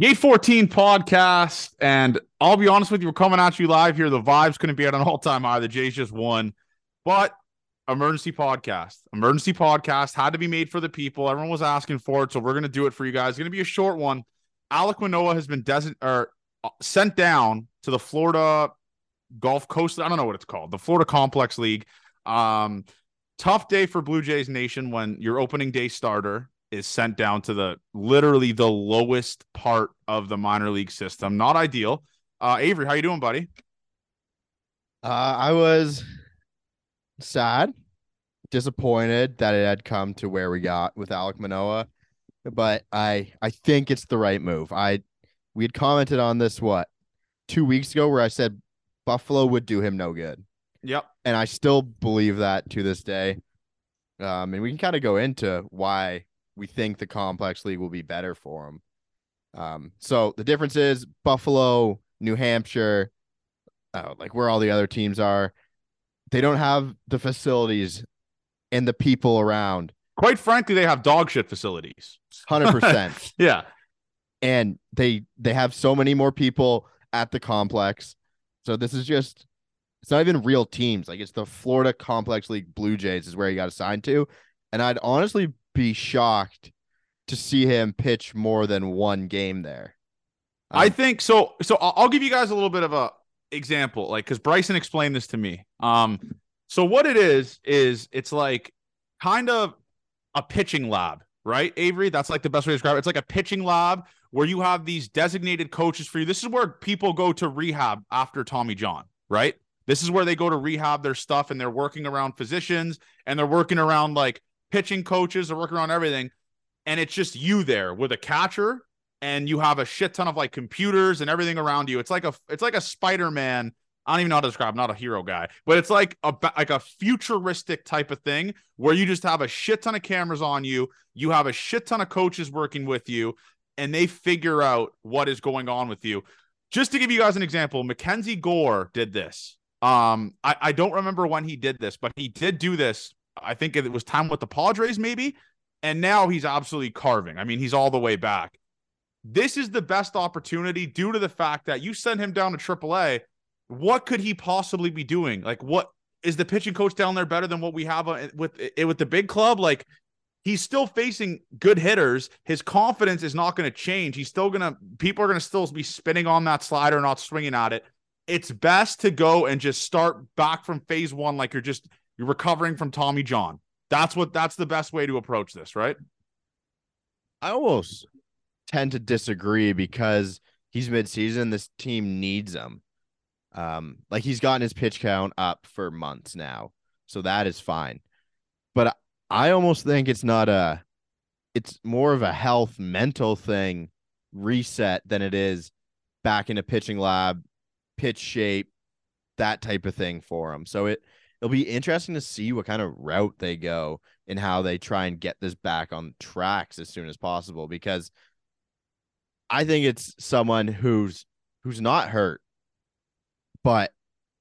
Gate 14 podcast. And I'll be honest with you, we're coming at you live here. The vibes couldn't be at an all time high. The Jays just won. But emergency podcast, emergency podcast had to be made for the people. Everyone was asking for it. So we're going to do it for you guys. It's going to be a short one. Alek Manoah has been des- or uh, sent down to the Florida Gulf Coast. I don't know what it's called, the Florida Complex League. Um, tough day for Blue Jays Nation when your opening day starter is sent down to the literally the lowest part of the minor league system. Not ideal. Uh, Avery, how you doing, buddy? Uh, I was sad, disappointed that it had come to where we got with Alek Manoah, but I I think it's the right move. I we had commented on this what two weeks ago where I said Buffalo would do him no good. Yep. And I still believe that to this day. Um, and we can kind of go into why we think the complex league will be better for him. Um, so the difference is Buffalo, New Hampshire, uh, like where all the other teams are, they don't have the facilities and the people around. Quite frankly, they have dog shit facilities. Hundred percent. Yeah. And they they have so many more people at the complex. So this is just it's not even real teams. Like it's the Florida Complex League Blue Jays is where he got assigned to. And I'd honestly be shocked to see him pitch more than one game there. Um, I think so. So I'll give you guys a little bit of a example, like because Bryson explained this to me. Um, so what it is is it's like kind of a pitching lab, right, Avery? That's like the best way to describe it. It's like a pitching lab where you have these designated coaches for you. This is where people go to rehab after Tommy John, right? This is where they go to rehab their stuff and they're working around physicians and they're working around like pitching coaches, they're working around everything. And it's just you there with a catcher and you have a shit ton of like computers and everything around you. It's like a it's like a Spider-Man. I don't even know how to describe. I'm not a hero guy, but it's like a like a futuristic type of thing where you just have a shit ton of cameras on you. You have a shit ton of coaches working with you, and they figure out what is going on with you. Just to give you guys an example, Mackenzie Gore did this. Um, I, I don't remember when he did this, but he did do this. I think it was time with the Padres, maybe. And now he's absolutely carving. I mean, he's all the way back this is the best opportunity due to the fact that you send him down to AAA. What could he possibly be doing? Like, what is the pitching coach down there better than what we have uh, with with the big club? Like, he's still facing good hitters. His confidence is not going to change. He's still going to, people are going to still be spinning on that slider, not swinging at it. It's best to go and just start back from phase one, like you're just, you're recovering from Tommy John. That's what, that's the best way to approach this, right? I almost tend to disagree because he's midseason. This team needs him. Um, like he's gotten his pitch count up for months now, so that is fine. But I almost think it's not a, it's more of a health mental thing, reset than it is back in a pitching lab, pitch shape, that type of thing for him. So it it'll be interesting to see what kind of route they go and how they try and get this back on tracks as soon as possible because I think it's someone who's who's not hurt, but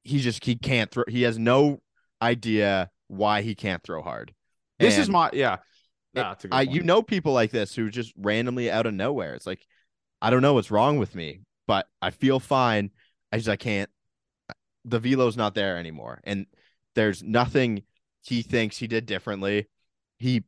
he just he can't throw. He has no idea why he can't throw hard. This and is my yeah. Nah, it, I, you know people like this who just randomly out of nowhere. It's like I don't know what's wrong with me, but I feel fine. I just I can't. The velo's not there anymore, and there's nothing he thinks he did differently. He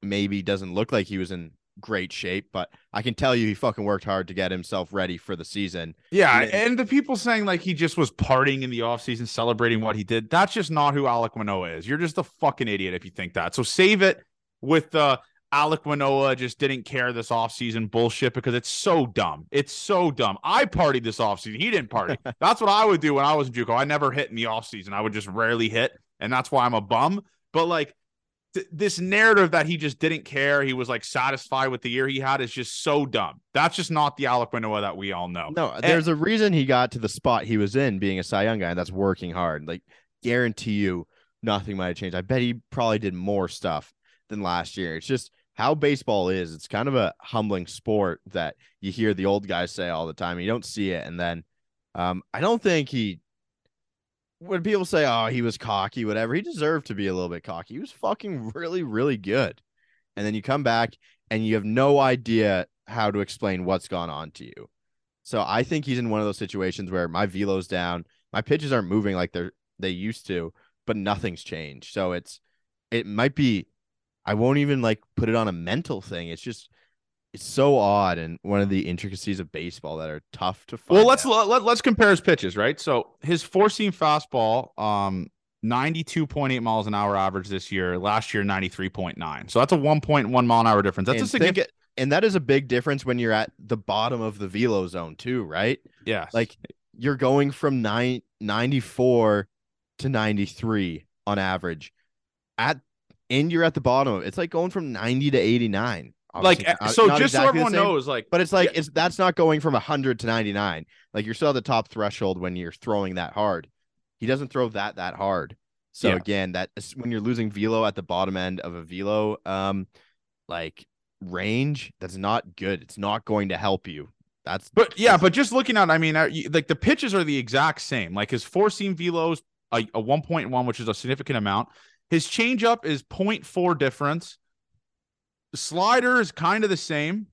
maybe doesn't look like he was in great shape, but I can tell you he fucking worked hard to get himself ready for the season. Yeah, and, and the people saying like he just was partying in the offseason celebrating what he did, that's just not who Alek Manoah is. You're just a fucking idiot if you think that. So save it with the Alek Manoah just didn't care this offseason bullshit because it's so dumb. It's so dumb. I partied this offseason. He didn't party. that's what I would do when I was in JUCO. I never hit in the offseason. I would just rarely hit, and that's why I'm a bum. But like th- this narrative that he just didn't care, he was like satisfied with the year he had is just so dumb. That's just not the Alek Manoah that we all know. No, there's and- a reason he got to the spot he was in, being a Cy Young guy, and that's working hard. Like, guarantee you, nothing might have changed. I bet he probably did more stuff than last year. It's just how baseball is. It's kind of a humbling sport that you hear the old guys say all the time. You don't see it, and then um, I don't think he when people say, "Oh, he was cocky," whatever, he deserved to be a little bit cocky. He was fucking really, really good. And then you come back and you have no idea how to explain what's gone on to you. So I think he's in one of those situations where my velo's down, my pitches aren't moving like they're they used to, but nothing's changed. So it's it might be I won't even like put it on a mental thing. It's just it's so odd and one of the intricacies of baseball that are tough to find. Well, let's out. let, let's compare his pitches, right? So his four seam fastball, um, 92.8 miles an hour average this year. Last year, 93.9. So that's a 1.1 mile an hour difference. That's and a significant. think- and that is a big difference when you're at the bottom of the velo zone too, right? yeah. Like you're going from nine, 94 to 93 on average. At and you're at the bottom. It's like going from 90 to 89. like, Obviously, uh, not- so not just exactly the everyone same, knows, like, But it's like Yeah. it's that's not going from 100 to 99. Like you're still at the top threshold when you're throwing that hard. He doesn't throw that that hard. So Yeah. again, that when you're losing velo at the bottom end of a velo um like range, that's not good. It's not going to help you. That's But yeah, but just looking at, I mean, like the pitches are the exact same. Like his four seam velos, a, a 1.1, which is a significant amount. His changeup is 0.4 difference. The slider is kind of the same.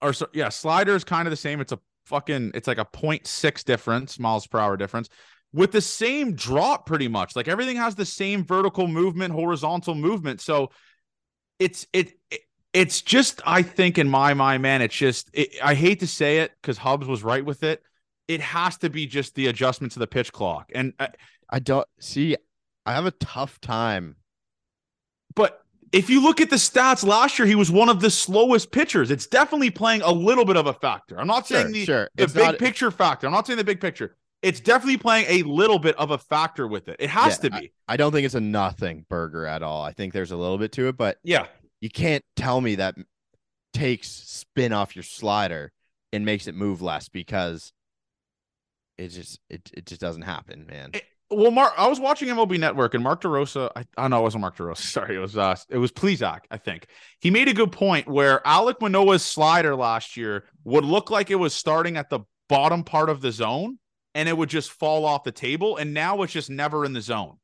Or so, yeah, slider is kind of the same. It's a fucking, it's like a 0.6 difference, miles per hour difference, with the same drop pretty much. Like everything has the same vertical movement, horizontal movement. So it's it, it it's just I think in my mind, man, it's just it, I hate to say it because Hubs was right with it. It has to be just the adjustment to the pitch clock, and uh, I don't see I have a tough time. but if you look at the stats last year, he was one of the slowest pitchers. It's definitely playing a little bit of a factor. I'm not Sure, saying the sure. the It's big not picture factor. I'm not saying the big picture. It's definitely playing a little bit of a factor with it. It has Yeah, to be. I don't think it's a nothing burger at all. I think there's a little bit to it, but yeah. you can't tell me that takes spin off your slider and makes it move less because it just it, it just doesn't happen, man. It- Well, Mark, I was watching MLB Network and Mark DeRosa. I, I know it wasn't Mark DeRosa. Sorry, it was uh, it was Plesac. I think he made a good point where Alek Manoah's slider last year would look like it was starting at the bottom part of the zone and it would just fall off the table, and now it's just never in the zone.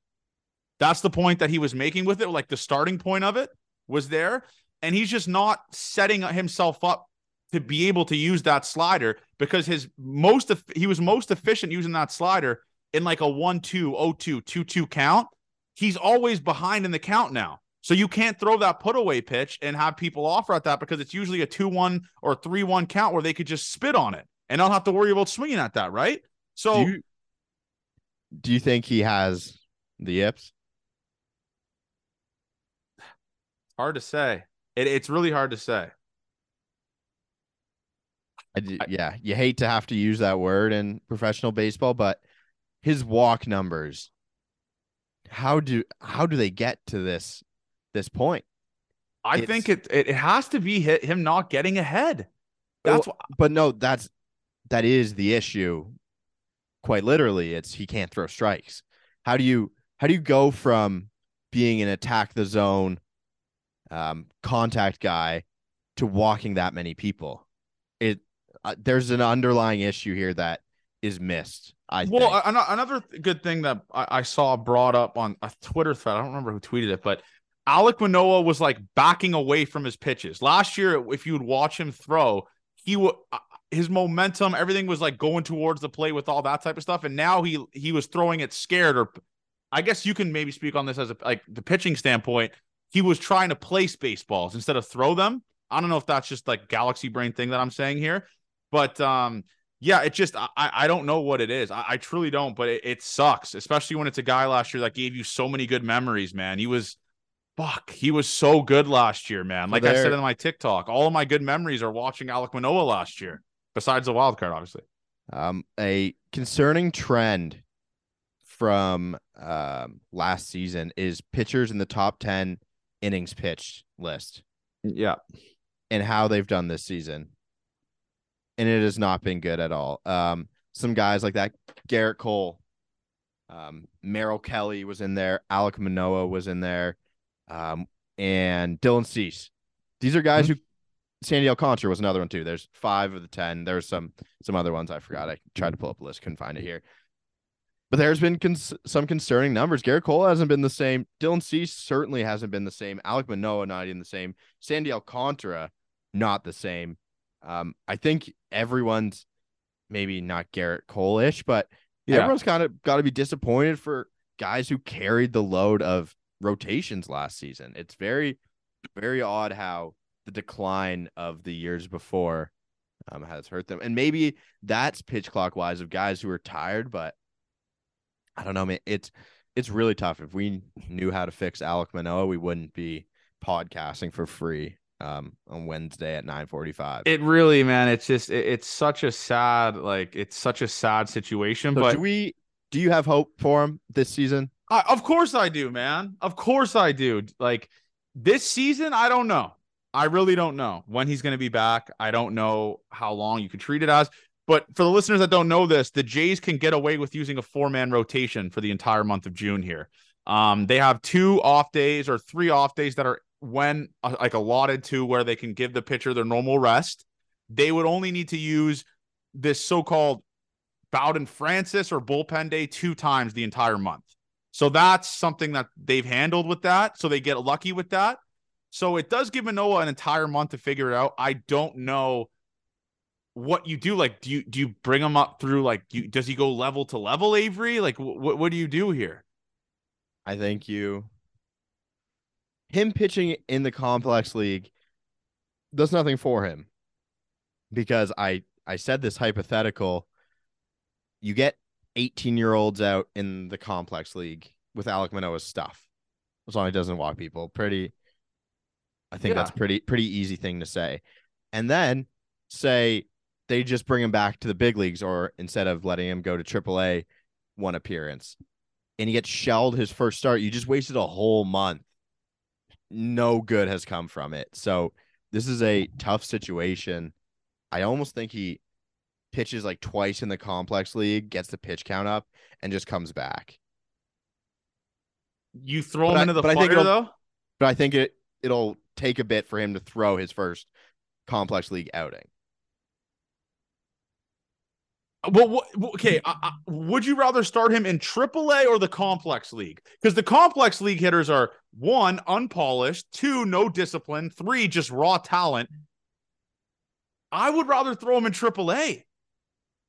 That's the point that he was making with it. Like the starting point of it was there, and he's just not setting himself up to be able to use that slider because his most he was most efficient using that slider in like a 1 2 0 2 2 2 count. He's always behind in the count now. So you can't throw that put away pitch and have people offer at that because it's usually a 2 1 or 3 1 count where they could just spit on it and don't have to worry about swinging at that, right? So do you do you think he has the yips? hard to say. It, it's really hard to say. I- yeah, you hate to have to use that word in professional baseball, but his walk numbers, how do how do they get to this this point? I It's- think it, it has to be hit, him not getting ahead. That's Well, But no, that's that is the issue. Quite literally, it's he can't throw strikes. How do you how do you go from being an attack the zone um contact guy to walking that many people? It uh, there's an underlying issue here that is missed. I well, think. another good thing that I, I saw brought up on a Twitter thread, I don't remember who tweeted it, but Alek Manoah was like backing away from his pitches last year. If you would watch him throw, he would his momentum, everything was like going towards the plate with all that type of stuff, and now he he was throwing it scared. Or I guess you can maybe speak on this as a like the pitching standpoint. He was trying to place baseballs instead of throw them. I don't know if that's just like galaxy brain thing that I'm saying here, but um, yeah, it just I I don't know what it is. I, I truly don't, but it, it sucks, especially when it's a guy last year that gave you so many good memories, man. He was fuck, he was so good last year, man. Like I said in my TikTok, all of my good memories are watching Alek Manoah last year, besides the wild card, obviously. Um, a concerning trend from um, last season is pitchers in the top 10 innings pitched list Yeah. and how they've done this season. And it has not been good at all. Um, some guys like that, Gerrit Cole, um, Merrill Kelly was in there, Alek Manoah was in there, um, and Dylan Cease. These are guys who Sandy Alcantara was another one too. There's five of the ten. There's some some other ones I forgot. I tried to pull up a list, couldn't find it here. But there's been cons- some concerning numbers. Gerrit Cole hasn't been the same. Dylan Cease certainly hasn't been the same. Alek Manoah not even the same. Sandy Alcantara not the same. Um, I think everyone's maybe not Gerrit Cole-ish, but Yeah. everyone's kind of got to be disappointed for guys who carried the load of rotations last season. It's very, very odd how the decline of the years before um, has hurt them, and maybe that's pitch clock wise of guys who are tired, but I don't know, man. It's it's really tough. If we knew how to fix Alek Manoah, we wouldn't be podcasting for free um, on Wednesday at nine forty five. It really, man, it's just it- it's such a sad, like it's such a sad situation. So but do we? Do you have hope for him this season? I, of course I do, man. Of course I do. Like this season, I don't know. I really don't know when he's going to be back. I don't know how long you could treat it as. But for the listeners that don't know this, the Jays can get away with using a four man rotation for the entire month of June here. Um, they have two off days or three off days that are when uh, like allotted to where they can give the pitcher their normal rest. They would only need to use this so called Bowden Francis or bullpen day two times the entire month. So that's something that they've handled with that. So they get lucky with that. So it does give Manoah an entire month to figure it out. I don't know what you do. Like, do you do you bring him up through like you does he go level to level, Avery? Like what what do you do here? I think you him pitching in the complex league does nothing for him. Because I I said this hypothetical you get 18 year olds out in the complex league with Alek Manoah's stuff as long as he doesn't walk people. Pretty I think that's pretty pretty easy thing to say. And then say they just bring him back to the big leagues or instead of letting him go to AAA one appearance. And he gets shelled his first start, you just wasted a whole month. No good has come from it. So this is a tough situation. I almost think he pitches like twice in the complex league, gets the pitch count up, and just comes back. You throw But him I- into the but I think fire though. But I think it it'll take a bit for him to throw his first complex league outing. Uh, well, what, okay. Would you rather start him in AAA or the complex league? Because the complex league hitters are one unpolished, two no discipline, three just raw talent. I would rather throw him in AAA.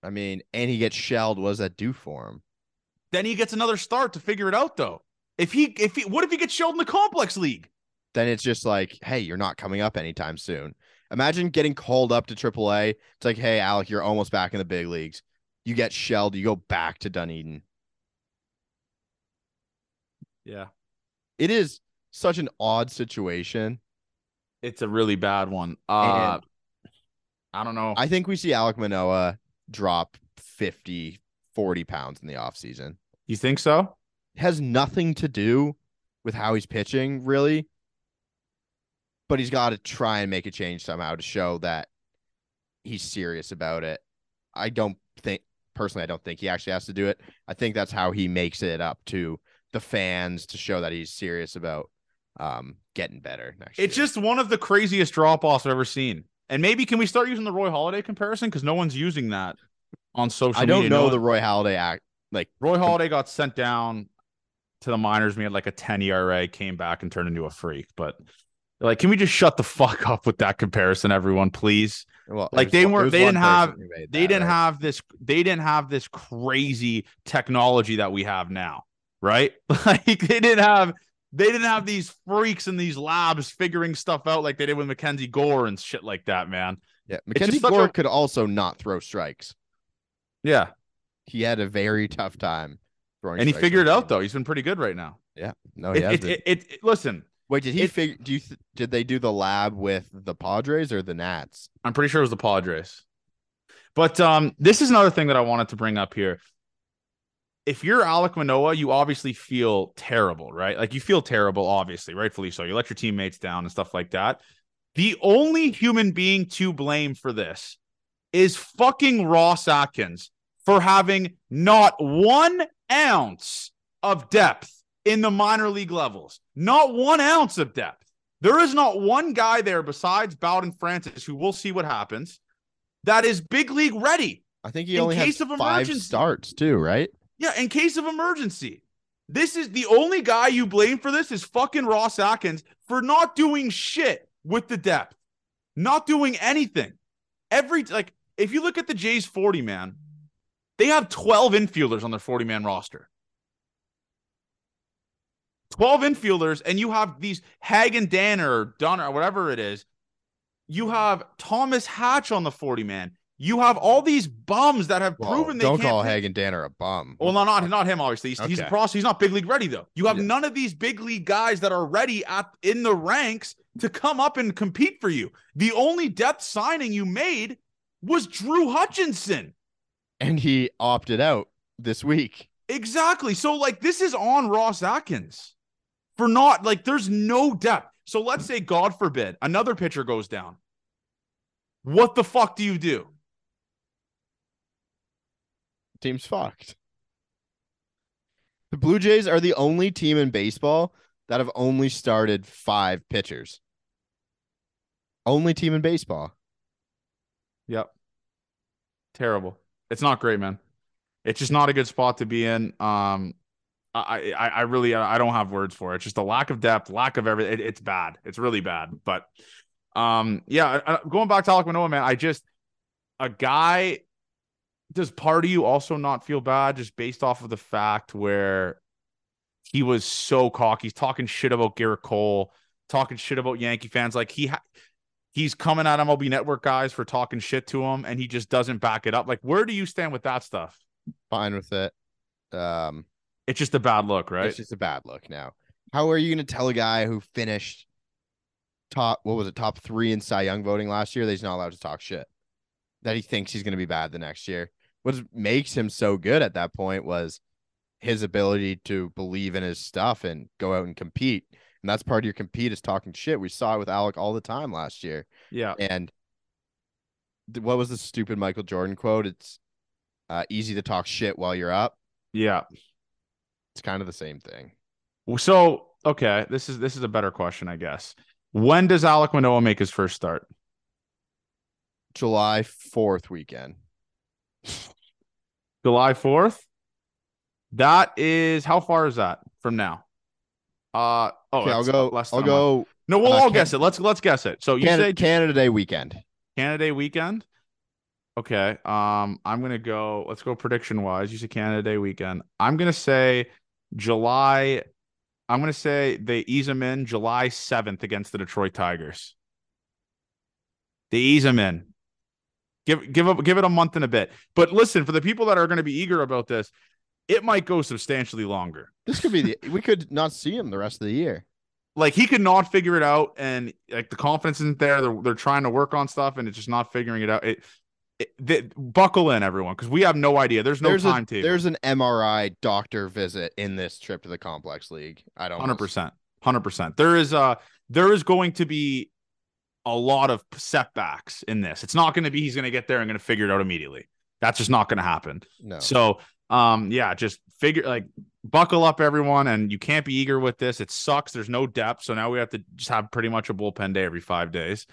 I mean, and he gets shelled. What does that do for him? Then he gets another start to figure it out, though. If he, if he, what if he gets shelled in the complex league? Then it's just like, hey, you're not coming up anytime soon. Imagine getting called up to AAA. It's like, hey, Alek, you're almost back in the big leagues. You get shelled. You go back to Dunedin. Yeah, It is such an odd situation. it's a really bad one. Uh, And- I don't know. I think we see Alek Manoah drop 50, 40 pounds in the offseason. you think so? It has nothing to do with how he's pitching, really. But he's got to try and make a change somehow to show that he's serious about it. I don't think, personally, I don't think he actually has to do it. I think that's how he makes it up to the fans to show that he's serious about um, getting better next It's year. just one of the craziest drop offs I've ever seen. And maybe can we start using the Roy Halladay comparison because no one's using that on social I don't media. know No the Roy Halladay act. Like, Roy Halladay got sent down to the minors. We had like a 10 ERA, came back and turned into a freak. But like, can we just shut the fuck up with that comparison, everyone, please? well, Like, they weren't- they didn't have- made They didn't right? have this, they didn't have this crazy technology that we have now, right? Like they didn't have they didn't have these freaks in these labs figuring stuff out like they did with Mackenzie Gore and shit like that, man. Yeah, Mackenzie Gore a- could also not throw strikes. Yeah. He had a very tough time throwing. And he it out though. He's been pretty good right now. Yeah, no, he it, it, it- it- listen, Wait, did he it- figure? Do you th- did they do the lab with the Padres or the Nats? I'm pretty sure it was the Padres. But um, this is another thing that I wanted to bring up here. If you're Alek Manoah, you obviously feel terrible, right? Like you feel terrible, obviously, rightfully so. You let your teammates down and stuff like that. The only human being to blame for this is fucking Ross Atkins for having not one ounce of depth in the minor league levels. Not one ounce of depth. There is not one guy there besides Bowden Francis, who we'll see what happens, that is big league ready. I think he In only case of five emergency. starts too, right? Yeah, in case of emergency. This is the only guy you blame for this is fucking Ross Atkins for not doing shit with the depth, not doing anything. every like if you look at the Jays 40 man, they have 12 infielders on their 40 man roster. 12 infielders, and you have these Hagen Danner or whatever it is. You mm-hmm. have Thomas Hatch on the 40 man. You have all these bums that have Well, proven they don't can't call pitch. Hagen Danner a bum. Well, no, not not him. Obviously, he's, he's a Okay. process. He's not big league ready though. You have Yeah. none of these big league guys that are ready at in the ranks to come up and compete for you. The only depth signing you made was Drew Hutchison. and he opted out this week. Exactly. So like this is on Ross Atkins for not like there's no depth. So let's say God forbid another pitcher goes down. What the fuck do you do? Team's fucked. The Blue Jays are the only team in baseball that have only started five pitchers. Only team in baseball. Yep. Terrible. It's not great, man. It's just not a good spot to be in. Um, I, I, really, I don't have words for it. It's just a lack of depth, lack of everything. It, it's bad. It's really bad. But, um, yeah, going back to Alek Manoah, man, I just a guy. Does part of you also not feel bad just based off of the fact where he was so cocky, he's talking shit about Gerrit Cole, talking shit about Yankee fans, like he ha- he's coming at MLB Network guys for talking shit to him, and he just doesn't back it up. Like, where do you stand with that stuff? Fine with it. Um, It's just a bad look, right? It's just a bad look now. How are you going to tell a guy who finished top, what was it, top three in Cy Young voting last year that he's not allowed to talk shit? That he thinks he's going to be bad the next year. What makes him so good at that point was his ability to believe in his stuff and go out and compete. And that's part of your compete is talking shit. We saw it with Alek all the time last year. yeah, And th- what was the stupid Michael Jordan quote? It's uh, easy to talk shit while you're up. yeah. It's kind of the same thing. So, okay, this is this is a better question, I guess. When does Alek Manoah make his first start? July 4th weekend. July fourth. That is how far is that from now? Uh oh, Okay, I'll go. less I'll month. go No, we'll uh, all Can- guess it. Let's let's guess it. So you Canada, say Canada Day weekend. Canada Day weekend. Okay. Um, I'm gonna go. Let's go prediction wise. You say Canada Day weekend. I'm gonna say July. I'm gonna say they ease him in July 7th against the Detroit Tigers. They ease him in. Give give up give it a month and a bit. But listen, for the people that are going to be eager about this, it might go substantially longer. This could be the. we could not see him the rest of the year. like he could not figure it out and like the confidence isn't there they're, they're trying to work on stuff and it's just not figuring it out it, it th- buckle in everyone because we have no idea there's no there's a, timetable there's an MRI doctor visit in this trip to the complex league. I don't. 100% 100% there is uh there is going to be a lot of setbacks in this it's not going to be he's going to get there and going to figure it out immediately that's just not going to happen No. So, um, yeah, just figure like buckle up, everyone, and you can't be eager with this. It sucks. There's no depth, so now we have to just have pretty much a bullpen day every five days.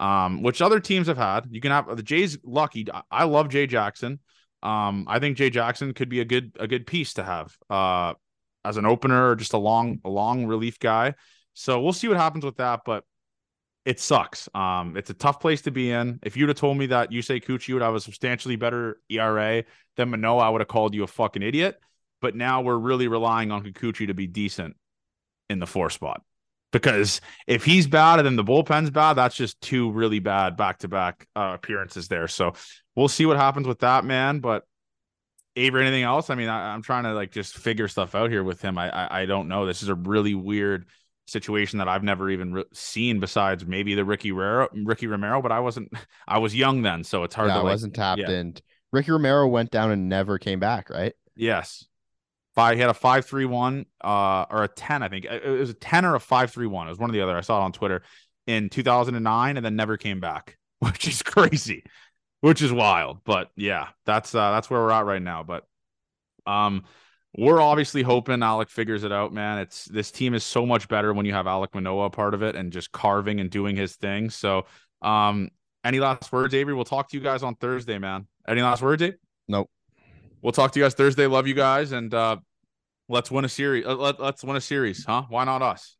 Um, which other teams have had. You can have the Jays lucky. I- love Jay Jackson. Um, I think Jay Jackson could be a good a good piece to have uh as an opener or just a long a long relief guy. So we'll see what happens with that, but it sucks. Um, it's a tough place to be in. If you'd have told me that Yusei Kikuchi would have a substantially better ERA than Manoah, I would have called you a fucking idiot. But now we're really relying on Kikuchi to be decent in the four spot. Because if he's bad and then the bullpen's bad, that's just two really bad back to back appearances there. So we'll see what happens with that, man. But Avery, anything else? I mean, I, I'm trying to like just figure stuff out here with him. I, I I don't know. This is a really weird situation that I've never even re- seen besides maybe the Ricky Romero, Ricky Romero, but I wasn't I was young then, so it's hard yeah, to I like wasn't tapped yeah. in. Ricky Romero went down and never came back. Right. Yes. Five, he had a five three one, uh, or a ten, I think. It was a ten or a five three one. It was one or the other. I saw it on Twitter in 2009, and then never came back, which is crazy, which is wild. But yeah, that's uh, that's where we're at right now. But um, we're obviously hoping Alek figures it out, man. It's this team is so much better when you have Alek Manoah part of it and just carving and doing his thing. So, um, any last words, Avery? We'll talk to you guys on Thursday, man. Any last words, Dave? Nope. We'll talk to you guys Thursday. Love you guys, and uh, let's win a series. Uh, let, let's win a series, huh? Why not us?